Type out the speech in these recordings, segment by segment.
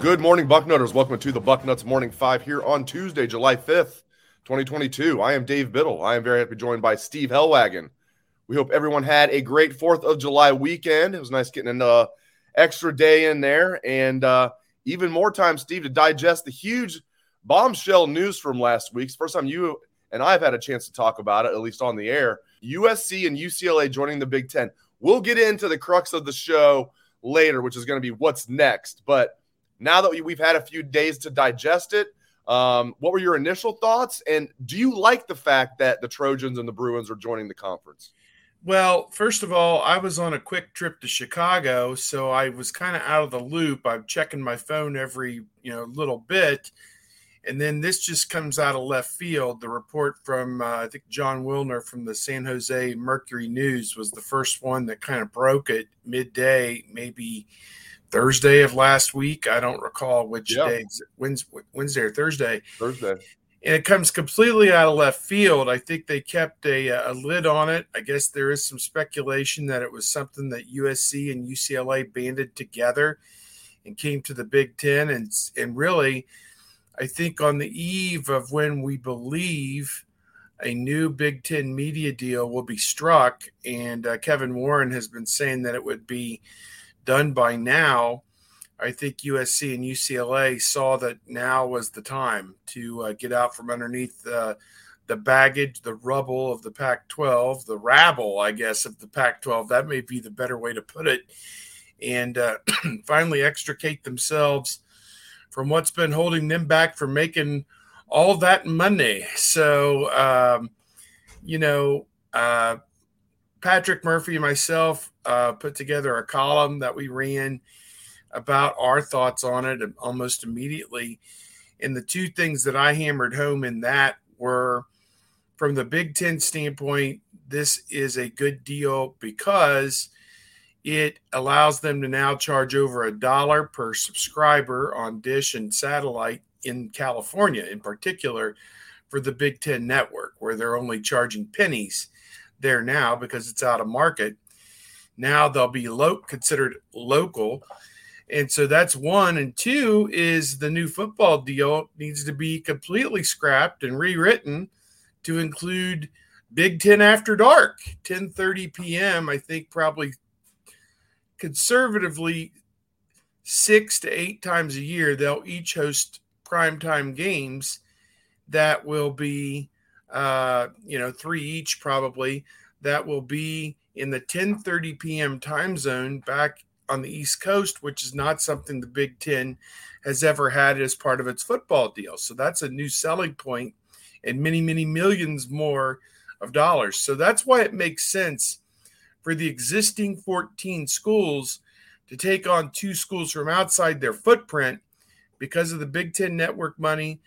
Good morning, Bucknutters. Welcome to the Bucknuts Morning Five here on Tuesday, July 5th, 2022. I am Dave Biddle. I am very happy to be joined by Steve Helwagen. We hope everyone had a great 4th of July weekend. It was nice getting an uh, extra day in there and uh, even more time, Steve, to digest the huge bombshell news from last week. First time you and I have had a chance to talk about it, at least on the air. USC and UCLA joining the Big Ten. We'll get into the crux of the show later, which is going to be what's next. But now that we've had a few days to digest it, um, what were your initial thoughts? And do you like the fact that the Trojans and the Bruins are joining the conference? Well, first of all, I was on a quick trip to Chicago, so I was kind of out of the loop. I'm checking my phone every you know little bit, and then this just comes out of left field. The report from uh, I think Jon Wilner from the San Jose Mercury News was the first one that kind of broke it midday, maybe Thursday of last week. I don't recall which yeah. day, Wednesday or Thursday. Thursday. And it comes completely out of left field. I think they kept a, a lid on it. I guess there is some speculation that it was something that USC and UCLA banded together and came to the Big Ten. And, and really, I think on the eve of when we believe a new Big Ten media deal will be struck, and uh, Kevin Warren has been saying that it would be – done by now, I think USC and UCLA saw that now was the time to uh, get out from underneath uh, the baggage, the rubble of the Pac 12, the rabble, I guess, of the Pac 12. That may be the better way to put it. And uh, finally extricate themselves from what's been holding them back from making all that money. So, um, you know, uh, Patrick Murphy and myself uh, put together a column that we ran about our thoughts on it almost immediately. And the two things that I hammered home in that were from the Big Ten standpoint, this is a good deal because it allows them to now charge over a dollar per subscriber on Dish and satellite in California, in particular, for the Big Ten network, where they're only charging pennies there now because it's out of market. Now they'll be lo- considered local. And so that's one. And two is the new football deal needs to be completely scrapped and rewritten to include Big Ten after dark, 10:30 p.m. I think probably conservatively six to eight times a year they'll each host primetime games that will be uh, you know, three each probably. That will be in the 10:30 p.m. time zone back on the East Coast, which is not something the Big Ten has ever had as part of its football deal. So that's a new selling point and many, many millions more of dollars. So that's why it makes sense for the existing 14 schools to take on two schools from outside their footprint because of the Big Ten network money.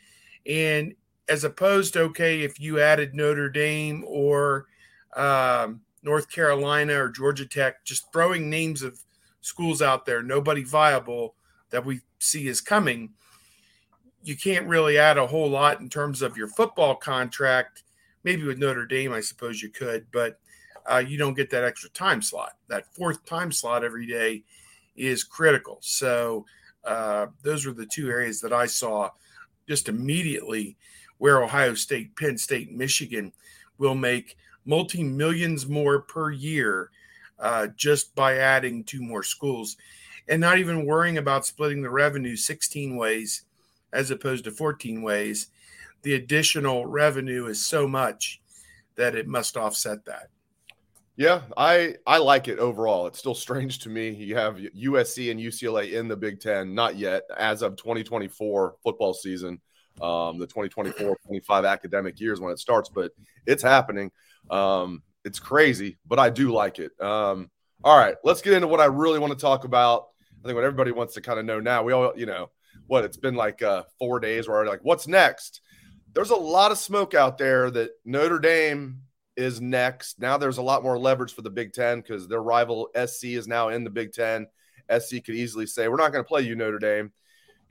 And as opposed to okay if you added Notre Dame or um, North Carolina or Georgia Tech, just throwing names of schools out there, nobody viable that we see is coming. You can't really add a whole lot in terms of your football contract. Maybe with Notre Dame, I suppose you could, but uh, you don't get that extra time slot. That fourth time slot every day is critical. So uh, those were the two areas that I saw just immediately where Ohio State, Penn State, Michigan will make multi millions more per year uh, just by adding two more schools. and not even worrying about splitting the revenue 16 ways as opposed to 14 ways, the additional revenue is so much that it must offset that. Yeah, I I like it overall. It's still strange to me. You have USC and UCLA in the Big Ten, not yet as of 2024 football season, um, the 2024-25 academic years when it starts, but it's happening. Um, it's crazy, but I do like it. Um, all right, let's get into what I really want to talk about. I think what everybody wants to kind of know now. We all, you know, what it's been like uh, four days where like, what's next? There's a lot of smoke out there that Notre Dame is next. Now there's a lot more leverage for the Big Ten because their rival SC is now in the Big Ten. SC could easily say, "We're not going to play you, Notre Dame.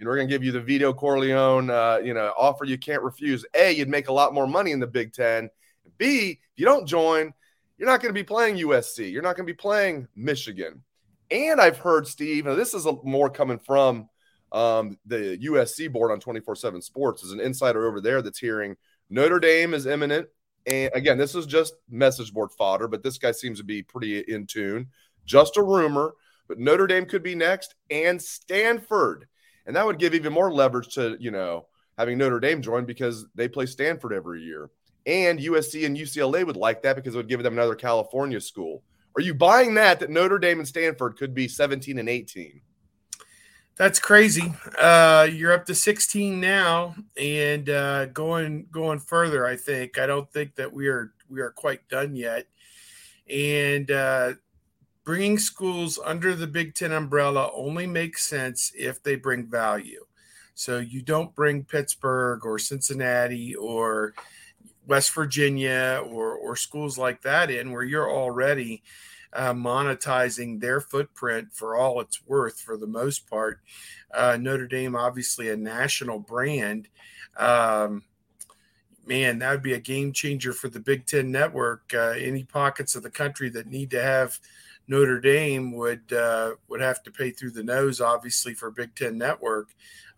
You know, we're going to give you the Vito Corleone, uh, you know, offer you can't refuse." A, you'd make a lot more money in the Big Ten. B, if you don't join, you're not going to be playing USC. You're not going to be playing Michigan. And I've heard Steve, and this is a, more coming from um, the USC board on 24 7 Sports, is an insider over there that's hearing Notre Dame is imminent. And again, this is just message board fodder, but this guy seems to be pretty in tune. Just a rumor, but Notre Dame could be next and Stanford. And that would give even more leverage to, you know, having Notre Dame join because they play Stanford every year. And USC and UCLA would like that because it would give them another California school. Are you buying that that Notre Dame and Stanford could be 17 and 18? That's crazy. Uh, you're up to 16 now, and uh, going going further. I think. I don't think that we are we are quite done yet. And uh, bringing schools under the Big Ten umbrella only makes sense if they bring value. So you don't bring Pittsburgh or Cincinnati or West Virginia or or schools like that in where you're already uh, monetizing their footprint for all it's worth for the most part. Uh, Notre Dame, obviously a national brand. Um, man, that would be a game changer for the Big Ten network. Uh, any pockets of the country that need to have Notre Dame would uh, would have to pay through the nose, obviously, for Big Ten network.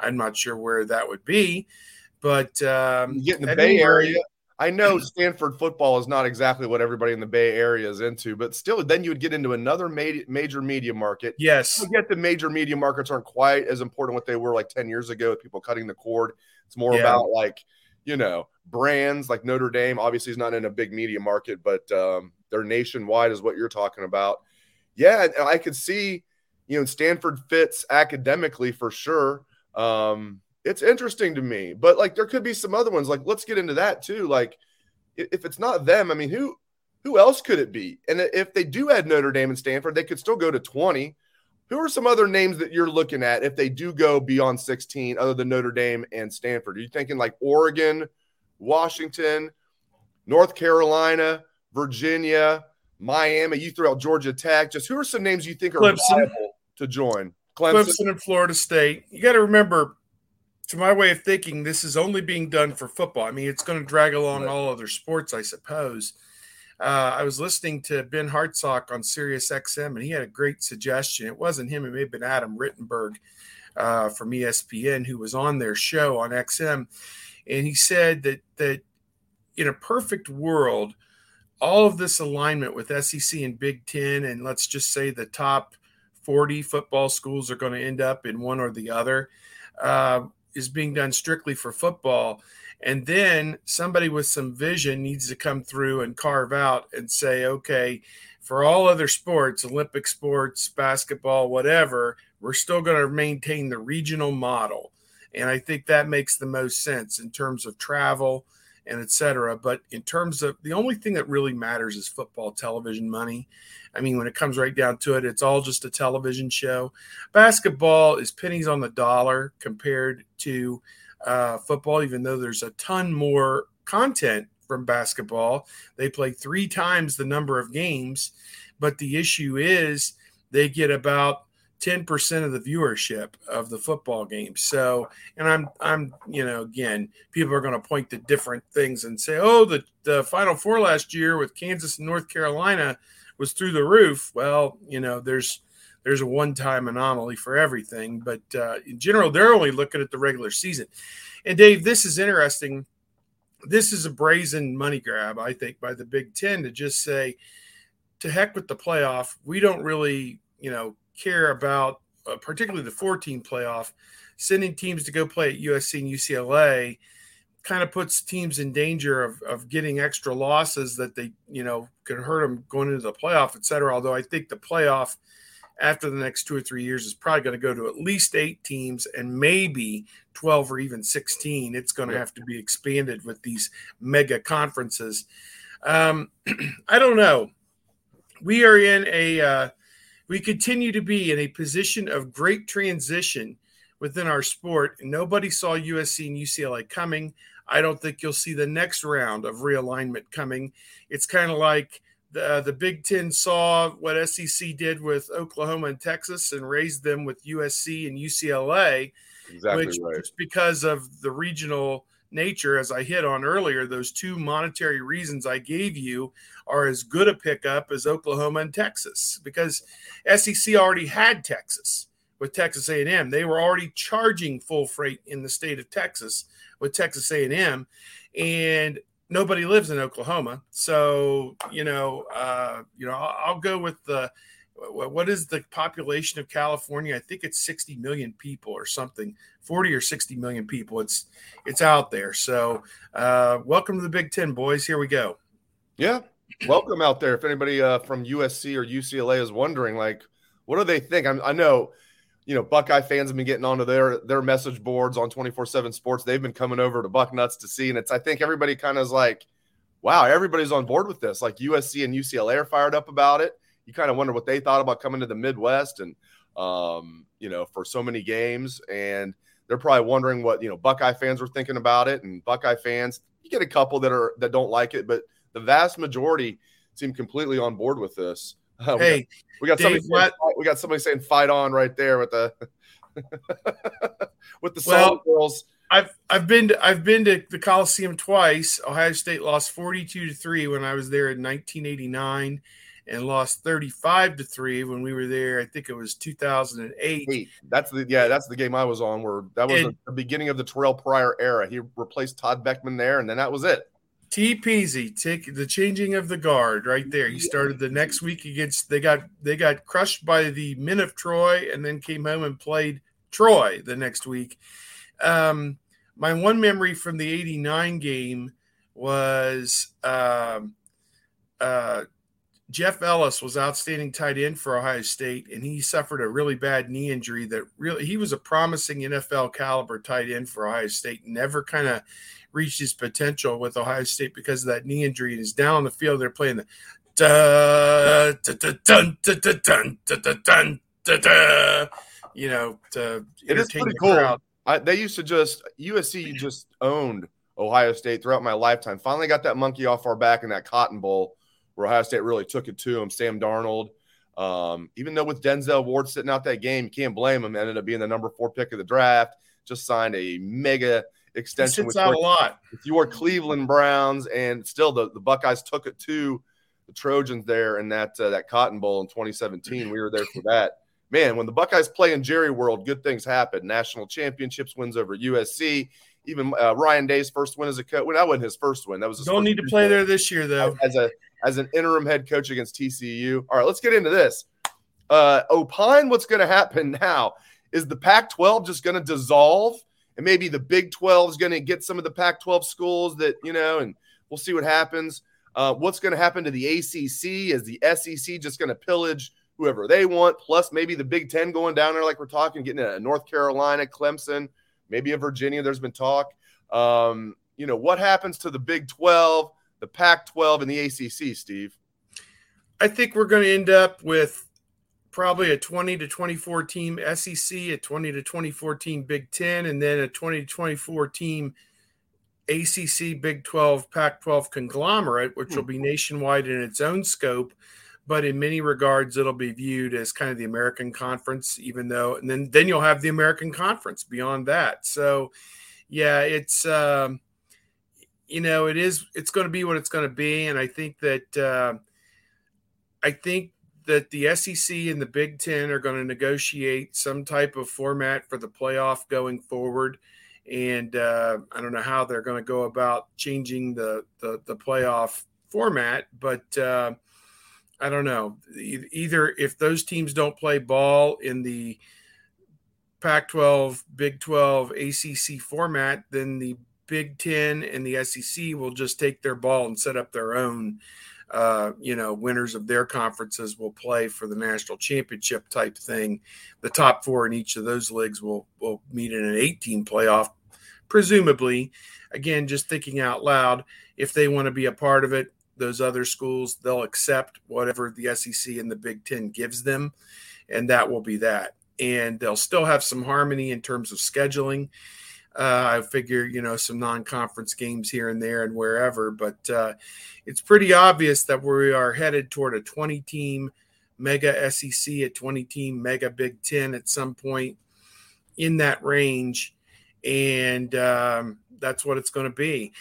I'm not sure where that would be, but um, you get in the Bay Area. I know Stanford football is not exactly what everybody in the Bay Area is into, but still, then you would get into another major, major media market. Yes. You get the major media markets aren't quite as important what they were like 10 years ago with people cutting the cord. It's more yeah. about like, you know, brands like Notre Dame obviously is not in a big media market, but um, they're nationwide, is what you're talking about. Yeah. I could see, you know, Stanford fits academically for sure. Um, it's interesting to me. But like there could be some other ones. Like let's get into that too. Like if it's not them, I mean, who who else could it be? And if they do add Notre Dame and Stanford, they could still go to 20. Who are some other names that you're looking at if they do go beyond 16 other than Notre Dame and Stanford? Are you thinking like Oregon, Washington, North Carolina, Virginia, Miami? You throw out Georgia Tech. Just who are some names you think are Clemson. viable to join? Clemson. Clemson and Florida State. You got to remember to my way of thinking, this is only being done for football. I mean, it's going to drag along all other sports, I suppose. Uh, I was listening to Ben Hartsock on Sirius XM, and he had a great suggestion. It wasn't him; it may have been Adam Rittenberg uh, from ESPN who was on their show on XM, and he said that that in a perfect world, all of this alignment with SEC and Big Ten, and let's just say the top forty football schools are going to end up in one or the other. Uh, is being done strictly for football and then somebody with some vision needs to come through and carve out and say okay for all other sports olympic sports basketball whatever we're still going to maintain the regional model and i think that makes the most sense in terms of travel and etc. But in terms of the only thing that really matters is football television money. I mean, when it comes right down to it, it's all just a television show. Basketball is pennies on the dollar compared to uh, football, even though there's a ton more content from basketball. They play three times the number of games, but the issue is they get about 10% of the viewership of the football game. So, and I'm, I'm, you know, again, people are going to point to different things and say, oh, the, the Final Four last year with Kansas and North Carolina was through the roof. Well, you know, there's, there's a one time anomaly for everything. But uh, in general, they're only looking at the regular season. And Dave, this is interesting. This is a brazen money grab, I think, by the Big Ten to just say, to heck with the playoff. We don't really, you know, care about uh, particularly the 14 playoff, sending teams to go play at USC and UCLA kind of puts teams in danger of, of getting extra losses that they, you know, could hurt them going into the playoff, et cetera. Although I think the playoff after the next two or three years is probably going to go to at least eight teams and maybe 12 or even 16. It's going to have to be expanded with these mega conferences. Um, I don't know. We are in a, uh, we continue to be in a position of great transition within our sport. Nobody saw USC and UCLA coming. I don't think you'll see the next round of realignment coming. It's kind of like the, uh, the Big Ten saw what SEC did with Oklahoma and Texas and raised them with USC and UCLA, exactly which right. because of the regional nature, as I hit on earlier, those two monetary reasons I gave you are as good a pickup as Oklahoma and Texas because SEC already had Texas with Texas A&M. They were already charging full freight in the state of Texas with Texas A&M, and nobody lives in Oklahoma. So you know, uh, you know, I'll, I'll go with the what is the population of California? I think it's 60 million people or something, 40 or 60 million people. It's it's out there. So uh, welcome to the Big Ten, boys. Here we go. Yeah, welcome out there. If anybody uh, from USC or UCLA is wondering, like, what do they think? I'm, I know you know, Buckeye fans have been getting onto their their message boards on 24/7 Sports. They've been coming over to Bucknuts to see, and it's I think everybody kind of is like, wow, everybody's on board with this. Like USC and UCLA are fired up about it. You kind of wonder what they thought about coming to the Midwest and um, you know, for so many games, and they're probably wondering what you know Buckeye fans were thinking about it. And Buckeye fans, you get a couple that are that don't like it, but the vast majority seem completely on board with this. Uh, hey, we got, we got Dave, somebody. Saying, we got somebody saying "fight on" right there with the with the well, girls. I've I've been to, I've been to the Coliseum twice. Ohio State lost forty two to three when I was there in nineteen eighty nine, and lost thirty five to three when we were there. I think it was two thousand and eight. That's the yeah. That's the game I was on. Where that was and, the beginning of the Terrelle Pryor era. He replaced Todd Boeckman there, and then that was it. T peasy, take the changing of the guard right there. He started the next week against they got they got crushed by the men of Troy and then came home and played Troy the next week. Um, my one memory from the 89 game was um, uh, Jeff Ellis was outstanding tight end for Ohio State, and he suffered a really bad knee injury that really he was a promising NFL caliber tight end for Ohio State. Never kind of reached his potential with Ohio State because of that knee injury. And he's down on the field. They're playing the da, da, da, dun, da, da, dun, da, da, dun, da, da, you know, to it is pretty cool. I, they used to just USC just owned Ohio State throughout my lifetime. Finally got that monkey off our back in that Cotton Bowl where Ohio State really took it to him. Sam Darnold, um, even though with Denzel Ward sitting out that game, you can't blame him. Ended up being the number four pick of the draft. Just signed a mega extension with out your, a lot with your Cleveland Browns, and still the, the Buckeyes took it to the Trojans there in that uh, that Cotton Bowl in 2017. We were there for that. Man, when the Buckeyes play in Jerry World, good things happen. National championships, wins over USC. Even uh, Ryan Day's first win as a coach. Well, that wasn't his first win. That was his don't need to play there this year though. As a as an interim head coach against TCU. All right, let's get into this. Uh, opine what's going to happen now. Is the Pac 12 just going to dissolve? and maybe the Big 12 is going to get some of the Pac 12 schools that, you know, and we'll see what happens. Uh, what's going to happen to the ACC? Is the SEC just going to pillage whoever they want? Plus, maybe the Big 10 going down there, like we're talking, getting a North Carolina, Clemson, maybe a Virginia. There's been talk. Um, you know, what happens to the Big 12, the Pac 12, and the ACC, Steve? I think we're going to end up with probably a 20 to 24 team SEC, a 20 to 24 team Big 10, and then a 20 to 24 team ACC, Big 12, Pac 12 conglomerate, which will be hmm. nationwide in its own scope. But in many regards, it'll be viewed as kind of the American Conference, even though, and then then you'll have the American Conference beyond that. So, yeah, it's um, you know, it is it's going to be what it's going to be, and I think that uh, I think that the SEC and the Big Ten are going to negotiate some type of format for the playoff going forward. And uh, I don't know how they're going to go about changing the, the, the playoff format, but uh, I don't know. Either if those teams don't play ball in the Pac 12, Big 12, ACC format, then the Big Ten and the SEC will just take their ball and set up their own. Uh, you know, winners of their conferences will play for the national championship type thing. The top four in each of those leagues will will meet in an 18 playoff, presumably. Again, just thinking out loud, if they want to be a part of it, those other schools they'll accept whatever the SEC and the Big Ten gives them, and that will be that. And they'll still have some harmony in terms of scheduling uh, I figure, you know, some non conference games here and there and wherever, but uh, it's pretty obvious that we are headed toward a 20 team mega SEC, a 20 team mega Big Ten at some point in that range. And um, that's what it's going to be.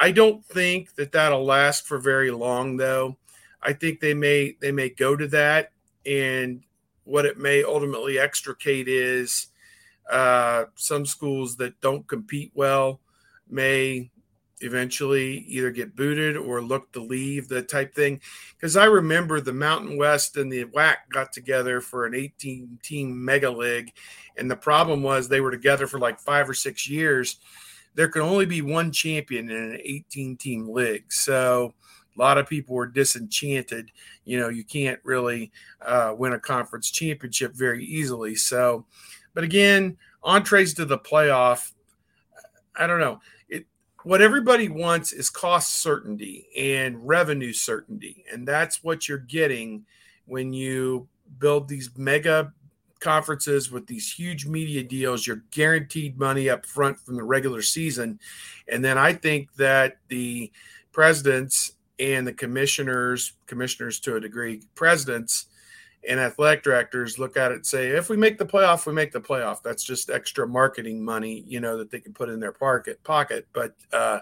I don't think that that'll last for very long, though. I think they may they may go to that, and what it may ultimately extricate is uh, some schools that don't compete well may eventually either get booted or look to leave the type thing. Because I remember the Mountain West and the WAC got together for an 18 team mega league. And the problem was they were together for like five or six years. There could only be one champion in an 18 team league. So a lot of people were disenchanted. You know, you can't really uh, win a conference championship very easily. So, but again, entrees to the playoff, I don't know. It what everybody wants is cost certainty and revenue certainty, and that's what you're getting when you build these mega conferences with these huge media deals. You're guaranteed money up front from the regular season, and then I think that the presidents and the commissioners, commissioners to a degree, presidents and athletic directors look at it and say, if we make the playoff, we make the playoff. That's just extra marketing money, you know, that they can put in their pocket. Pocket, but uh,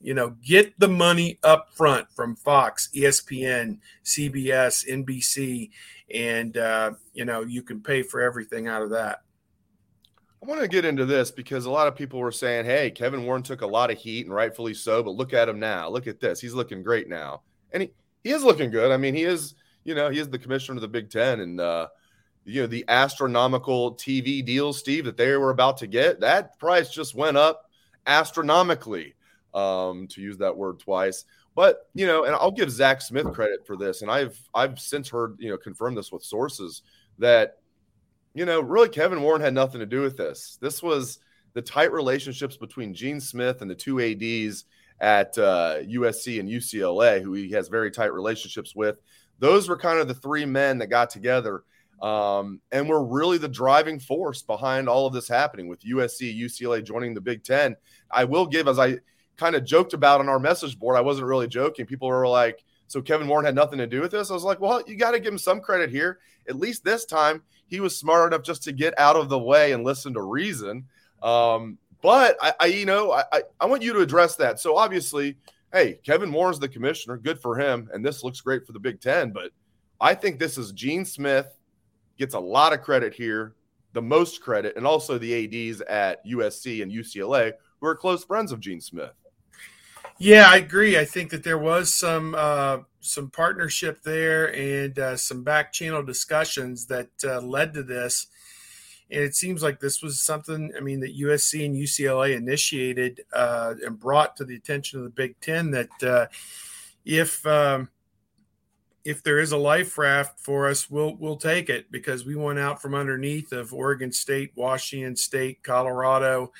you know, get the money up front from Fox, ESPN, CBS, NBC, and uh, you know, you can pay for everything out of that. I want to get into this because a lot of people were saying, "Hey, Kevin Warren took a lot of heat, and rightfully so, but look at him now. Look at this. He's looking great now, and he he is looking good. I mean, he is." You know, he is the commissioner of the Big Ten, and uh, you know the astronomical TV deal, Steve, that they were about to get. That price just went up astronomically, um, to use that word twice. But you know, and I'll give Zach Smith credit for this, and I've I've since heard you know confirm this with sources that you know really Kevin Warren had nothing to do with this. This was the tight relationships between Gene Smith and the two ads at uh, USC and UCLA, who he has very tight relationships with those were kind of the three men that got together um, and were really the driving force behind all of this happening with USC, UCLA joining the Big Ten. I will give, as I kind of joked about on our message board, I wasn't really joking. People were like, so Kevin Warren had nothing to do with this. I was like, well, you got to give him some credit here. At least this time, he was smart enough just to get out of the way and listen to reason. Um, but I, I, you know, I, I want you to address that. So obviously, hey, Kevin Warren's the commissioner. Good for him. And this looks great for the Big Ten. But I think this is Gene Smith gets a lot of credit here, the most credit, and also the ADs at USC and UCLA who are close friends of Gene Smith. Yeah, I agree. I think that there was some uh, some partnership there and uh, some back channel discussions that uh, led to this. And it seems like this was something, I mean, that USC and UCLA initiated uh, and brought to the attention of the Big Ten that uh, if um, if there is a life raft for us, we'll we'll take it because we went out from underneath of Oregon State, Washington State, Colorado,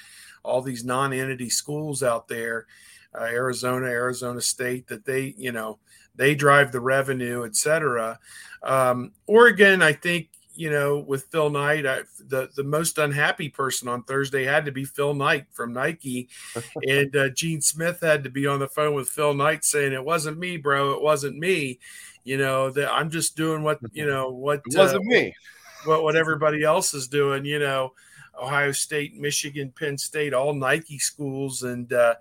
all these non-entity schools out there, uh, Arizona, Arizona State, that they you know they drive the revenue, et cetera. Um, Oregon, I think you know, with Phil Knight, I, the the most unhappy person on Thursday had to be Phil Knight from Nike, and uh, Gene Smith had to be on the phone with Phil Knight saying, "It wasn't me, bro. It wasn't me. You know, that I'm just doing what you know what it wasn't uh, me, what what everybody else is doing. You know, Ohio State, Michigan, Penn State, all Nike schools, and uh,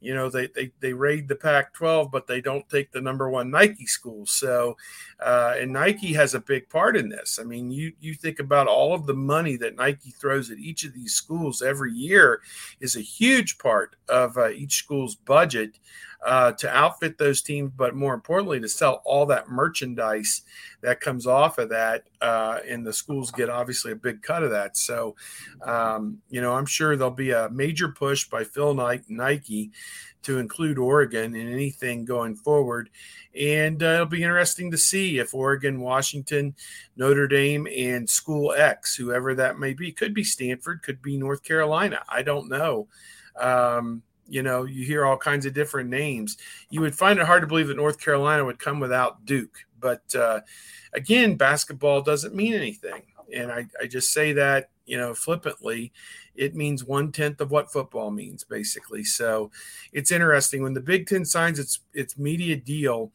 you know they they, they raid the pac 12 but they don't take the number one nike school. So uh, and nike has a big part in this. I mean you you think about all of the money that nike throws at each of these schools every year is a huge part of uh, each school's budget uh, to outfit those teams, but more importantly, to sell all that merchandise that comes off of that. Uh, and the schools get obviously a big cut of that. So, um, you know, I'm sure there'll be a major push by Phil Nike to include Oregon in anything going forward. And uh, it'll be interesting to see if Oregon, Washington, Notre Dame, and School X, whoever that may be, could be Stanford, could be North Carolina. I don't know. Um, you know, you hear all kinds of different names. You would find it hard to believe that North Carolina would come without Duke. But uh, again, basketball doesn't mean anything. And I, I just say that, you know, flippantly. It means one tenth of what football means, basically. So it's interesting when the Big Ten signs its its media deal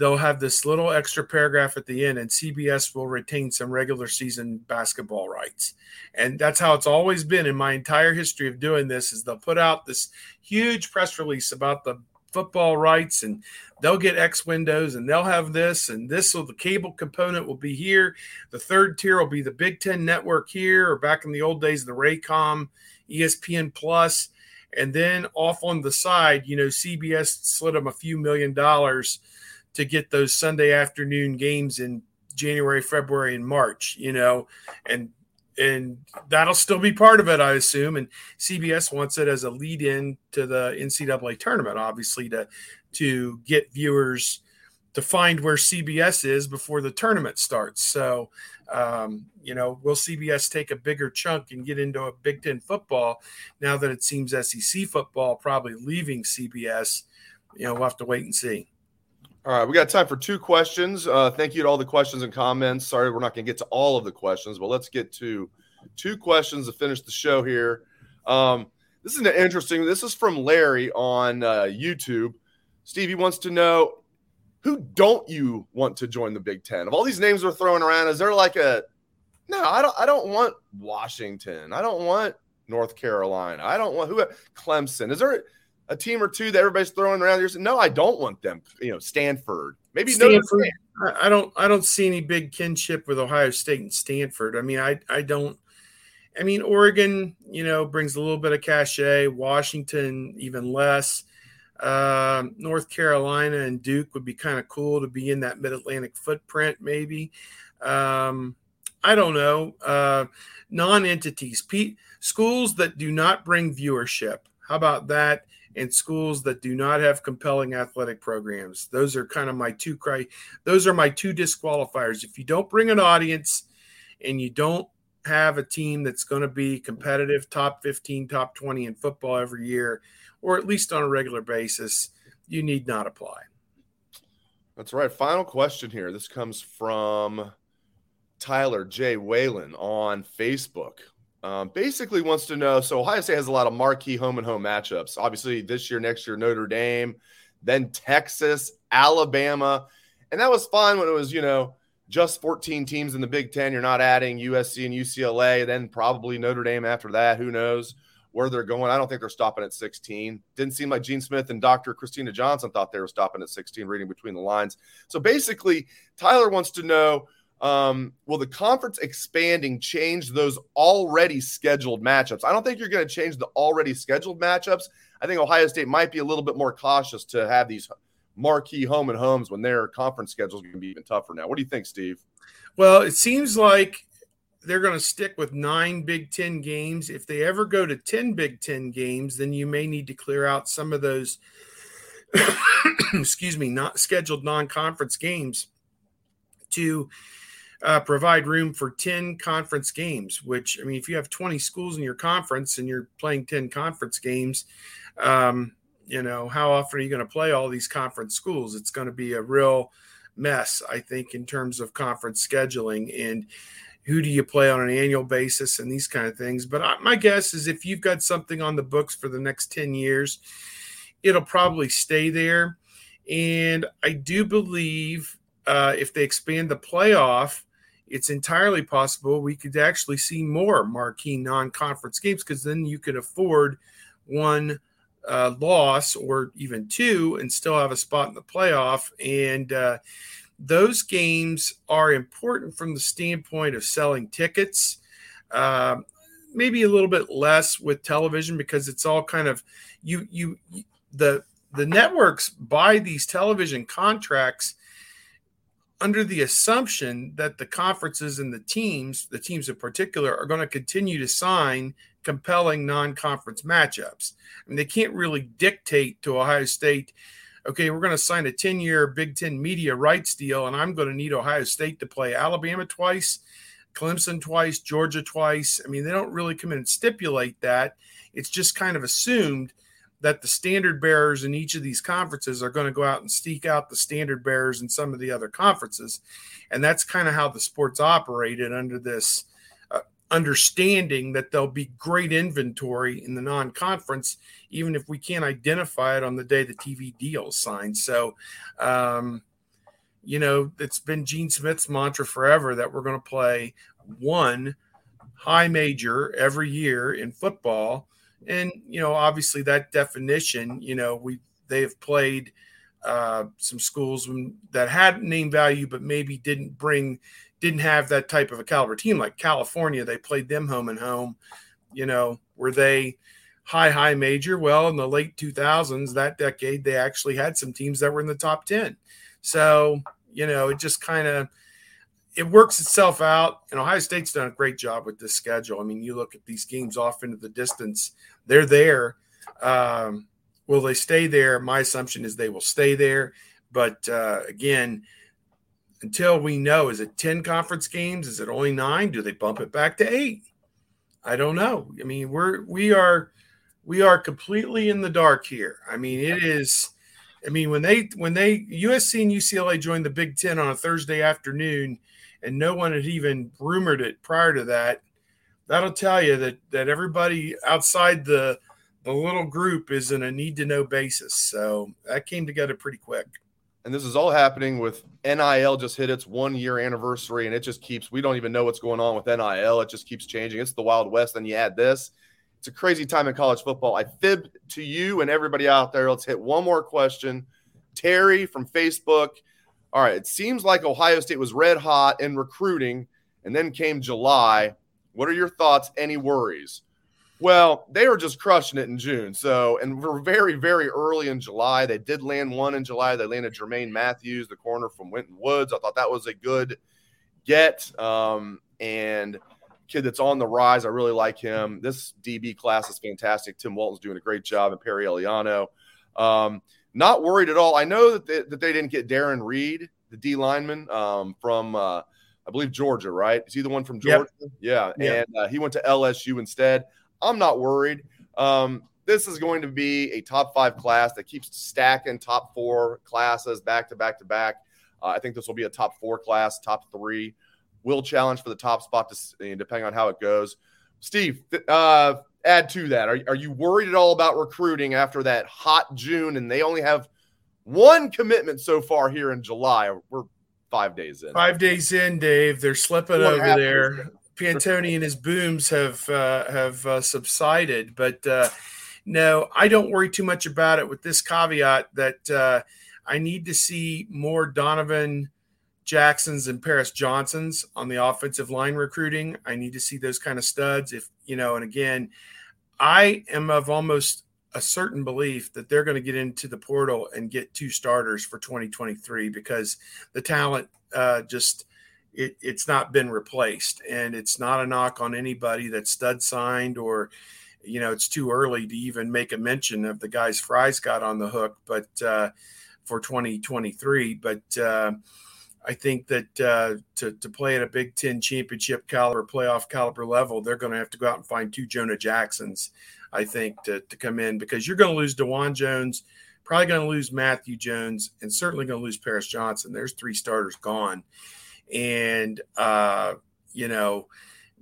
they'll have this little extra paragraph at the end, and CBS will retain some regular season basketball rights. And that's how it's always been in my entire history of doing this. Is they'll put out this huge press release about the football rights and they'll get X windows and they'll have this and this will the cable component will be here. The third tier will be the Big Ten network here, or back in the old days, the Raycom, ESPN Plus, and then off on the side, you know, CBS slid them a few million dollars to get those Sunday afternoon games in January, February, and March, you know, and and that'll still be part of it, I assume. And CBS wants it as a lead in to the NCAA tournament, obviously, to to get viewers to find where CBS is before the tournament starts. So, um, you know, will CBS take a bigger chunk and get into a Big Ten football now that it seems SEC football probably leaving CBS? You know, we'll have to wait and see. All right, we got time for two questions. Uh, thank you to all the questions and comments. Sorry, we're not going to get to all of the questions, but let's get to two questions to finish the show here. Um, this is an interesting. This is from Larry on uh, YouTube. Stevie wants to know who don't you want to join the Big Ten? Of all these names we're throwing around, is there like a no? I don't. I don't want Washington. I don't want North Carolina. I don't want who Clemson. Is there? A team or two that everybody's throwing around here. No, I don't want them. You know, Stanford. Maybe Stanford. I don't. I don't see any big kinship with Ohio State and Stanford. I mean, I. I don't. I mean, Oregon. You know, brings a little bit of cachet. Washington, even less. Uh, North Carolina and Duke would be kind of cool to be in that Mid Atlantic footprint, maybe. Um, I don't know. Uh, non entities, Pete, schools that do not bring viewership. How about that? And schools that do not have compelling athletic programs. Those are kind of my two cry. Those are my two disqualifiers. If you don't bring an audience and you don't have a team that's going to be competitive, top 15, top 20 in football every year, or at least on a regular basis, you need not apply. That's right. Final question here. This comes from Tyler J. Whalen on Facebook. Um, basically wants to know. So Ohio State has a lot of marquee home and home matchups. Obviously, this year, next year, Notre Dame, then Texas, Alabama, and that was fun when it was you know just 14 teams in the Big Ten. You're not adding USC and UCLA, then probably Notre Dame after that. Who knows where they're going? I don't think they're stopping at 16. Didn't seem like Gene Smith and Dr. Kristina Johnson thought they were stopping at 16, reading between the lines. So basically, Tyler wants to know um, will the conference expanding change those already scheduled matchups? I don't think you're going to change the already scheduled matchups. I think Ohio State might be a little bit more cautious to have these marquee home and homes when their conference schedule is going to be even tougher now. What do you think, Steve? Well, it seems like they're going to stick with nine Big Ten games. If they ever go to 10 Big Ten games, then you may need to clear out some of those, excuse me, not scheduled non conference games to uh, provide room for 10 conference games, which, I mean, if you have 20 schools in your conference and you're playing 10 conference games, um, you know, how often are you going to play all these conference schools? It's going to be a real mess, I think, in terms of conference scheduling and who do you play on an annual basis and these kind of things. But I, my guess is if you've got something on the books for the next 10 years, it'll probably stay there. And I do believe uh, if they expand the playoff, it's entirely possible we could actually see more marquee non-conference games because then you could afford one uh, loss or even two and still have a spot in the playoff. And uh, those games are important from the standpoint of selling tickets. Uh, maybe a little bit less with television because it's all kind of you you the the networks buy these television contracts under the assumption that the conferences and the teams, the teams in particular, are going to continue to sign compelling non-conference matchups. I mean, they can't really dictate to Ohio State, okay, we're going to sign a 10-year Big Ten media rights deal, and I'm going to need Ohio State to play Alabama twice, Clemson twice, Georgia twice. I mean, they don't really come in and stipulate that. It's just kind of assumed that the standard bearers in each of these conferences are going to go out and seek out the standard bearers in some of the other conferences. And that's kind of how the sports operated under this uh, understanding that there'll be great inventory in the non conference, even if we can't identify it on the day the TV deal is signed. So, um, you know, it's been Gene Smith's mantra forever that we're going to play one high major every year in football and you know obviously that definition you know we they have played uh, some schools that had name value but maybe didn't bring didn't have that type of a caliber team. Like california they played them home and home you know were they high high major? Well in the late 2000s that decade they actually had some teams that were in the top 10 so you know it just kind of it works itself out. And Ohio State's done a great job with this schedule. I mean, you look at these games off into the distance, they're there. Um, will they stay there? My assumption is they will stay there. But uh, again, until we know, is it 10 conference games? Is it only nine? Do they bump it back to eight? I don't know. I mean, we're we are we are completely in the dark here. I mean, it is I mean, when they when they USC and UCLA joined the Big Ten on a Thursday afternoon, and no one had even rumored it prior to that, that'll tell you that that everybody outside the the little group is in a need to know basis. So that came together pretty quick. And this is all happening with NIL just hit its one year anniversary, and it just keeps. We don't even know what's going on with NIL. It just keeps changing. It's the Wild West. Then you add this. It's a crazy time in college football. I fib to you and everybody out there. Let's hit one more question. Terry from Facebook all right, it seems like Ohio State was red hot in recruiting and then came July. What are your thoughts? Any worries? Well, they were just crushing it in June. So, and we're very, very early in July. They did land one in July. They landed Jermaine Mathews, the corner from Winton Woods. I thought that was a good get. Um, and kid that's on the rise. I really like him. This DB class is fantastic. Tim Walton's doing a great job, and Perry Eliano. Um, not worried at all. I know that they, that they didn't get Darren Reed, the D lineman um, from, uh, I believe, Georgia, right? Is he the one from Georgia? Yep. Yeah. Yep. And uh, he went to LSU instead. I'm not worried. Um, this is going to be a top five class that keeps stacking top four classes back to back to back. Uh, I think this will be a top four class, top three. Will challenge for the top spot, to, depending on how it goes. Steve, uh, add to that? Are, are you worried at all about recruiting after that hot June and they only have one commitment so far here in July? We're five days in. Five days in, Dave. They're slipping what over there. Pantoni and his booms have uh, have uh, subsided, but uh, no, I don't worry too much about it. With this caveat that uh, I need to see more Donovan Jacksons and Paris Johnsons on the offensive line recruiting. I need to see those kind of studs. If you know, and again, I am of almost a certain belief that they're going to get into the portal and get two starters for 2023 because the talent uh, just it, it's not been replaced. And it's not a knock on anybody that's stud signed or you know it's too early to even make a mention of the guys fries got on the hook but uh, for 2023 but uh, I think that uh, to, to play at a Big Ten championship caliber, playoff caliber level, they're going to have to go out and find two Jonah Jacksons, I think, to, to come in because you're going to lose Dawand Jones, probably going to lose Matthew Jones, and certainly going to lose Paris Johnson. There's three starters gone. And, uh, you know,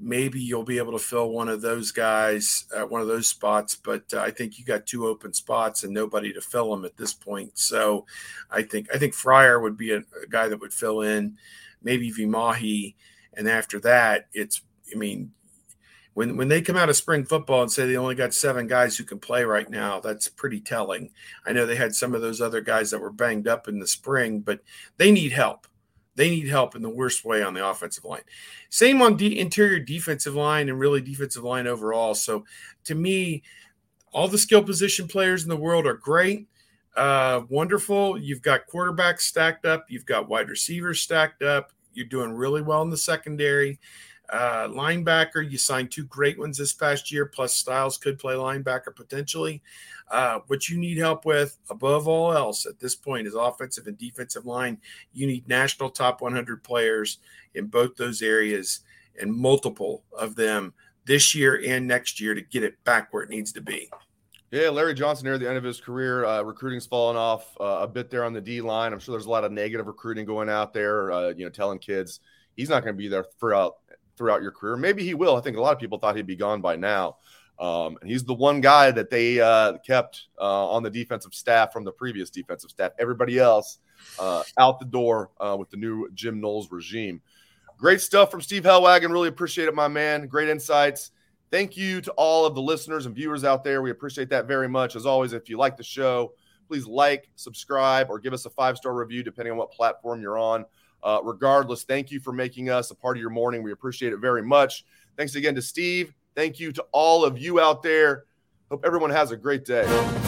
maybe you'll be able to fill one of those guys at one of those spots but uh, i think you got two open spots and nobody to fill them at this point so i think i think Fryar would be a, a guy that would fill in maybe vimahi and after that it's i mean when when they come out of spring football and say they only got seven guys who can play right now, that's pretty telling. I know they had some of those other guys that were banged up in the spring, but they need help. They need help in the worst way on the offensive line. Same on the interior defensive line and really defensive line overall. So to me, all the skill position players in the world are great. Uh, wonderful. You've got quarterbacks stacked up. You've got wide receivers stacked up. You're doing really well in the secondary. Uh, linebacker, you signed two great ones this past year, plus Styles could play linebacker potentially. Uh, what you need help with, above all else, at this point, is offensive and defensive line. You need national top 100 players in both those areas and multiple of them this year and next year to get it back where it needs to be. Yeah, Larry Johnson near the end of his career, uh, recruiting's fallen off uh, a bit there on the D line. I'm sure there's a lot of negative recruiting going out there. Uh, you know, telling kids he's not going to be there throughout throughout your career. Maybe he will. I think a lot of people thought he'd be gone by now. Um, and he's the one guy that they uh, kept uh, on the defensive staff from the previous defensive staff. Everybody else uh, out the door uh, with the new Jim Knowles regime. Great stuff from Steve Helwagen. Really appreciate it, my man. Great insights. Thank you to all of the listeners and viewers out there. We appreciate that very much. As always, if you like the show, please like, subscribe, or give us a five star review, depending on what platform you're on. Uh, regardless, thank you for making us a part of your morning. We appreciate it very much. Thanks again to Steve. Thank you to all of you out there. Hope everyone has a great day.